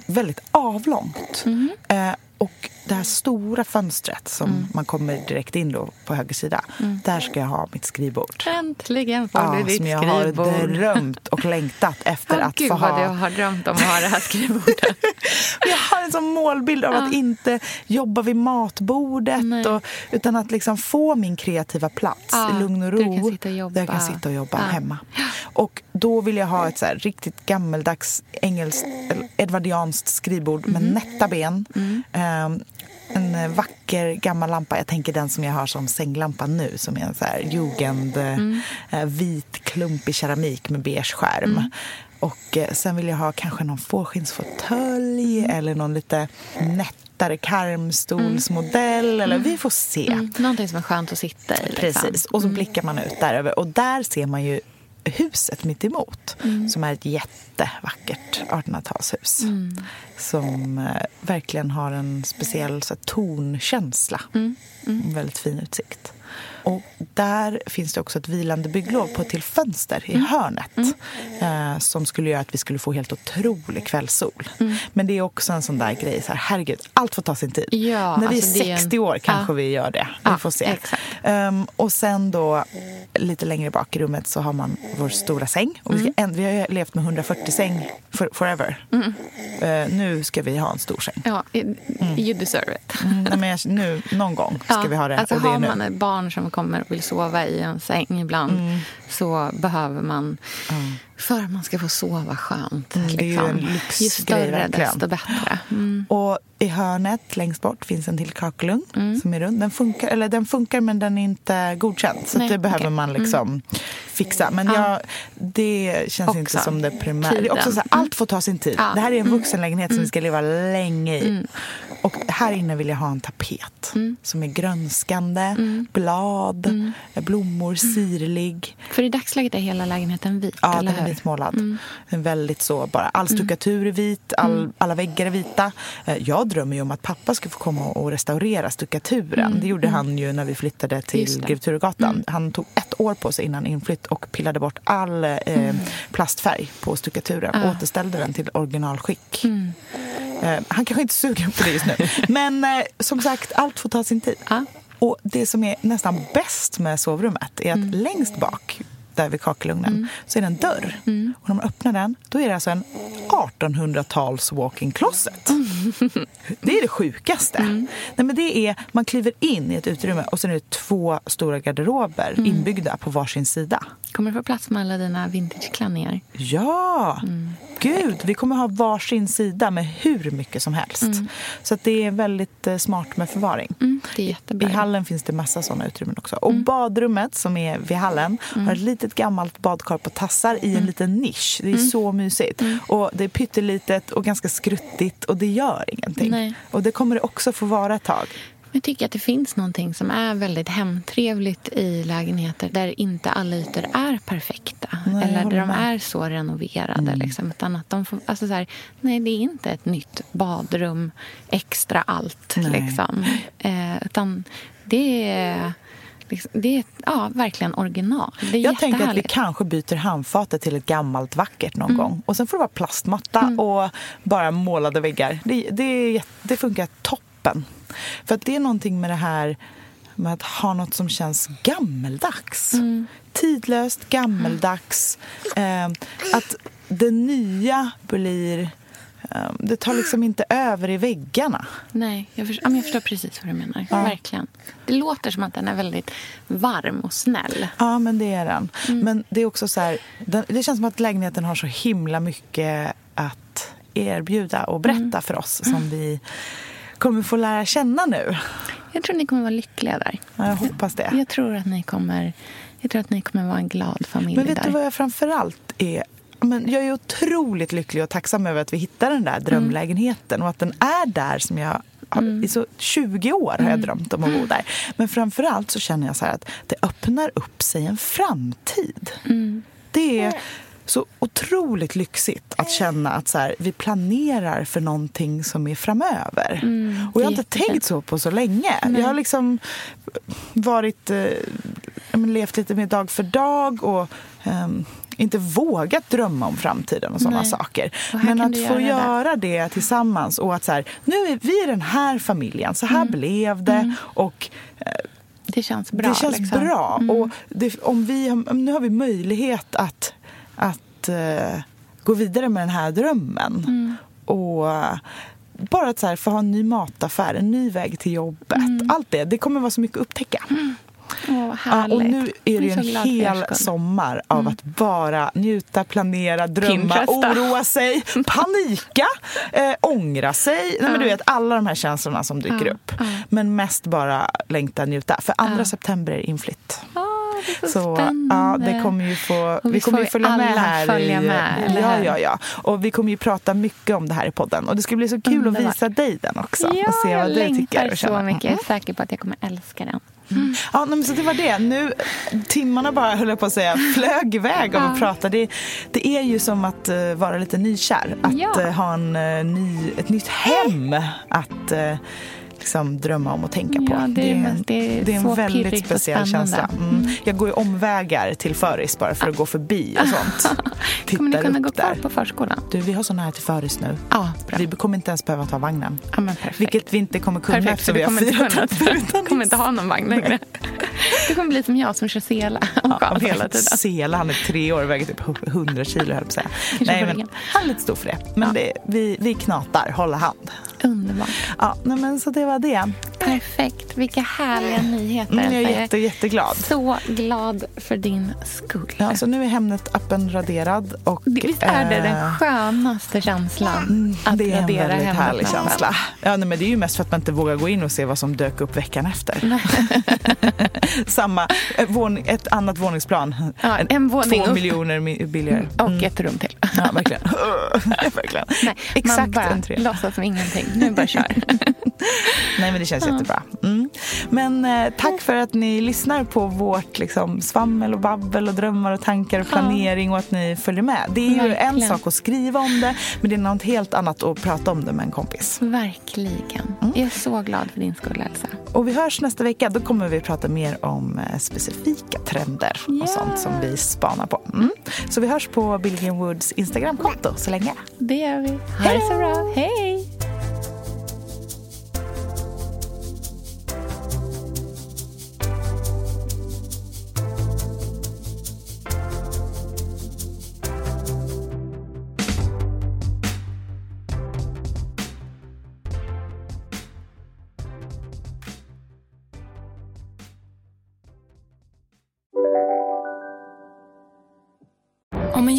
väldigt avlångt. Eh, och det här stora fönstret som man kommer direkt in då på höger sida. Där ska jag ha mitt skrivbord. Äntligen får Ja, du ditt som jag skrivbord. har drömt och längtat efter *laughs* Åh, att Gud få vad ha. du har drömt om att ha det här skrivbordet. *laughs* Jag har en sån målbild av att inte jobba vid matbordet och, utan att liksom få min kreativa plats Ja, i lugn och där ro. du kan sitta och jobba. Där jag kan sitta och jobba Ja. hemma. Och då vill jag ha ett så riktigt gammeldags engelskt, edvardianskt skrivbord med Mhm. nätta ben. Mm. Ehm, en eh, vacker gammal lampa. Jag tänker den som jag har som sänglampa nu som är en så här jugend, eh, Mm. eh, vit klumpig keramik med beige skärm. Och eh, sen vill jag ha kanske någon fårskinnsfåtölj eller någon lite nättare karmstolsmodell. Eller vi får se. Mm, någonting som är skönt att sitta i. Liksom. Precis. Och så blickar man ut där över. Och där ser man ju huset mitt emot som är ett jättevackert 1800-talshus. Som eh, verkligen har en speciell så här, tonkänsla. En väldigt fin utsikt. Och där finns det också ett vilande bygglov på ett till fönster i hörnet eh, som skulle göra att vi skulle få helt otrolig kvällssol. Men det är också en sån där grej, så här, herregud, allt får ta sin tid. Ja, När vi alltså, är är en- 60 år kanske Ja. vi gör det. Vi får se. Ehm, och sen då, lite längre bak i rummet så har man vår stora säng. Och vi, ska, Mm. vi har levt med 140 säng for, forever. Eh, nu ska vi ha en stor säng. Ja, you deserve it. Mm, nej, men jag, nu, någon gång *laughs* ska Ja, vi ha det. Alltså och det har nu. man ett barn som kommer och vill sova i en säng ibland Mm. så behöver man, för att man ska få sova skönt. Mm, det är ju liksom. en Ju större verkligen. desto bättre. Mm. Och i hörnet längst bort finns en till kakelugn som är rund. Den funkar, eller den funkar men den är inte godkänd. Så Nej, det behöver okej. man liksom fixa. Men jag, det känns Också. inte som det primära. Det är Tiden. också så här, allt får ta sin tid. Det här är en Mm. vuxenlägenhet som vi ska leva länge i. Och här inne vill jag ha en tapet som är grönskande, blad, blommor, sirlig. För i dagsläget är hela lägenheten vit, Ja, eller hur? Vitmålad. En väldigt så bara. All stuckatur är vit, all, alla väggar är vita. Eh, Jag drömmer ju om att pappa ska få komma och restaurera stuckaturen. Det gjorde han ju när vi flyttade till. Grev Turegatan. Han tog ett år på sig innan inflytt och pillade bort all eh, plastfärg på stuckaturen. Ah. Återställde den till originalskick. Eh, han kanske inte är sugen på det just nu. *laughs* Men eh, som sagt, allt får ta sin tid. Ja. Och det som är nästan bäst med sovrummet är att längst bak, där vid kakelugnen, så är det en dörr. Och när man öppnar den, då är det alltså en 1800-tals walk-in closet. Det är det sjukaste. Nej, men det är, man kliver in i ett utrymme och sen är det två stora garderober inbyggda på varsin sida. Kommer du få plats med alla dina vintageklänningar? Ja! Gud, vi kommer ha varsin sida med hur mycket som helst. Så att det är väldigt eh, smart med förvaring. Mm, det är jättebra. I hallen finns det massa såna utrymmen också. Och badrummet som är vid hallen har ett litet gammalt badkar på tassar i en liten nisch. Det är så mysigt. Och det är pyttelitet och ganska skruttigt och det gör ingenting. Nej. Och det kommer det också få vara ett tag. Jag tycker att det finns någonting som är väldigt hemtrevligt i lägenheter där inte alla ytor är perfekta. Nej, eller där de. Mm. är så renoverade. Liksom, utan att de får, alltså så här, nej, det är inte ett nytt badrum, extra allt. Nej. Liksom. Eh, utan det är, liksom, det är ja, verkligen original. Jag tänker att vi kanske byter handfatet till ett gammalt vackert någon gång. Och sen får det vara plastmatta och bara målade väggar. Det, det, det funkar toppen. För att det är någonting med det här med att ha något som känns gammeldags. Tidlöst, gammeldags. Eh, att det nya blir... Eh, det tar liksom inte över i väggarna. Nej, jag förstår, ja, jag förstår precis vad du menar. Verkligen. Det låter som att den är väldigt varm och snäll. Ja, men det är den. Men det är också så här, det känns som att lägenheten har så himla mycket att erbjuda och berätta för oss som vi kommer få lära känna nu. Jag tror ni kommer vara lyckliga där. Ja, Jag hoppas det. Jag tror att ni kommer, jag tror att ni kommer vara en glad familj Men vet där. du vad jag framförallt är? Men jag är otroligt lycklig och tacksam över att vi hittade den där drömlägenheten och att den är där som jag har, I så 20 år har jag drömt om att bo där. Men framförallt så känner jag så att det öppnar upp sig en framtid. Det är så otroligt lyxigt att känna att så här, vi planerar för någonting som är framöver. och jag har inte tänkt så på så länge. Jag har liksom varit, eh, ja, men levt lite mer dag för dag och ehm, inte vågat drömma om framtiden och sådana saker. Och Men att få göra det. göra det tillsammans och att så här, nu är vi den här familjen, så här Mm. blev det. Och Det känns bra. det känns liksom. bra. Och det, om vi, nu har vi möjlighet att, att eh, gå vidare med den här drömmen. Mm. Och eh, bara att så här, få ha en ny mataffär, en ny väg till jobbet. Allt det. Det kommer vara så mycket att upptäcka. Åh, Ja, och nu är det en hel sommar av att bara njuta, planera, drömma, Pinteresta. oroa sig, *laughs* panika, eh, ångra sig. Nej, men du vet, alla de här känslorna som dyker upp. Men mest bara längta, njuta. För 2 september är inflytt. Så, Så spännande. ja, det kommer ju få, vi visst kommer ju vi följa med här. följa i, med, eller ja, ja, ja. Och vi kommer ju prata mycket om det här i podden. Och det ska bli så kul Underbart. att visa dig den också. Ja, och se vad jag du tycker. och så mycket. Jag är säker på att jag kommer älska den. Ja, nej, men så det var det. Nu, timmarna bara, höll jag på att säga, *laughs* flög iväg av att prata. Det, det är ju som att eh, vara lite nykär. Att Ja. eh, ha en, eh, ny, ett nytt hem att uh, liksom, drömma om och tänka på. Ja, det är en, det är det är en väldigt speciell känsla. Mm. Jag går ju omvägar till föris bara för att gå förbi och sånt. *laughs* Kommer ni kunna gå kvar där. på förskolan? Du, vi har så nära till föris nu. Ja, bra. Vi kommer inte ens behöva ta vagnen. Ja, perfekt. Vilket vi inte kommer kunna Perfekt, för vi har utan *laughs* Du kommer inte ha någon vagn längre. Du kommer bli som jag som kör sela och Ja, hela tiden. Sela, han är tre år och väger typ 100 kilo höll jag på att säga. Nej, men han är lite stor för det. Men det, vi, vi knatar, håller hand. Underbart. Ja, nej, men så det var det. Perfekt. Vilka härliga nyheter. Mm, jag är jätte, jätteglad. Så glad för din skull. Ja, så nu är Hemnet-appen raderad. Och, Visst är det eh, den skönaste känslan? att Det är en radera väldigt härlig känsla. Ja, nej, men det är ju mest för att man inte vågar gå in och se vad som dök upp veckan efter. *laughs* Samma, eh, ett annat våningsplan. Ja, en våning Två upp. miljoner mi- billigare. Och Mm. ett rum till. Ja, verkligen. *laughs* verkligen. Nej, man Exakt bara en tre. låtsas som ingenting. Nu bara kör. *laughs* Nej, men det känns jättebra. Mm. Men eh, tack för att ni lyssnar på vårt liksom, svammel och babbel och drömmar och tankar och planering och att ni följer med. Det är ju en Verkligen. sak att skriva om det, men det är något helt annat att prata om det med en kompis. Verkligen. Mm. Jag är så glad för din skull, Elsa. Och vi hörs nästa vecka. Då kommer vi prata mer om eh, specifika trender och sånt som vi spanar på. Mm. Så vi hörs på Billgren Woods Instagramkonto så länge. Det gör vi. Ha det så bra. Hej!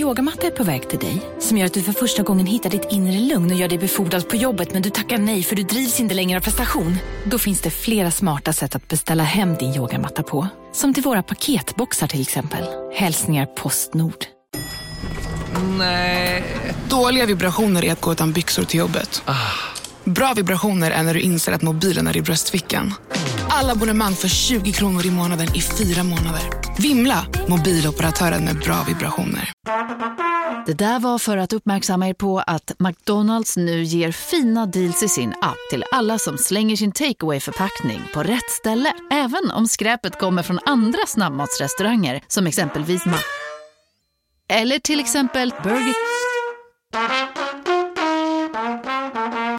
Yogamatta är på väg till dig, som gör att du för första gången hittar ditt inre lugn och gör dig befordrad på jobbet men du tackar nej för du drivs inte längre av prestation. Då finns det flera smarta sätt att beställa hem din yogamatta på. Som till våra paketboxar till exempel. Hälsningar Postnord. Nej. Dåliga vibrationer är att gå utan byxor till jobbet. Bra vibrationer är när du inser att mobilen är i bröstfickan. Alla abonnemang för 20 kronor i månaden i fyra månader. Vimla! Mobiloperatören med bra vibrationer. Det där var för att uppmärksamma er på att McDonalds nu ger fina deals i sin app till alla som slänger sin takeaway förpackning på rätt ställe. Även om skräpet kommer från andra snabbmatsrestauranger som exempelvis Ma... Eller till exempel Burger...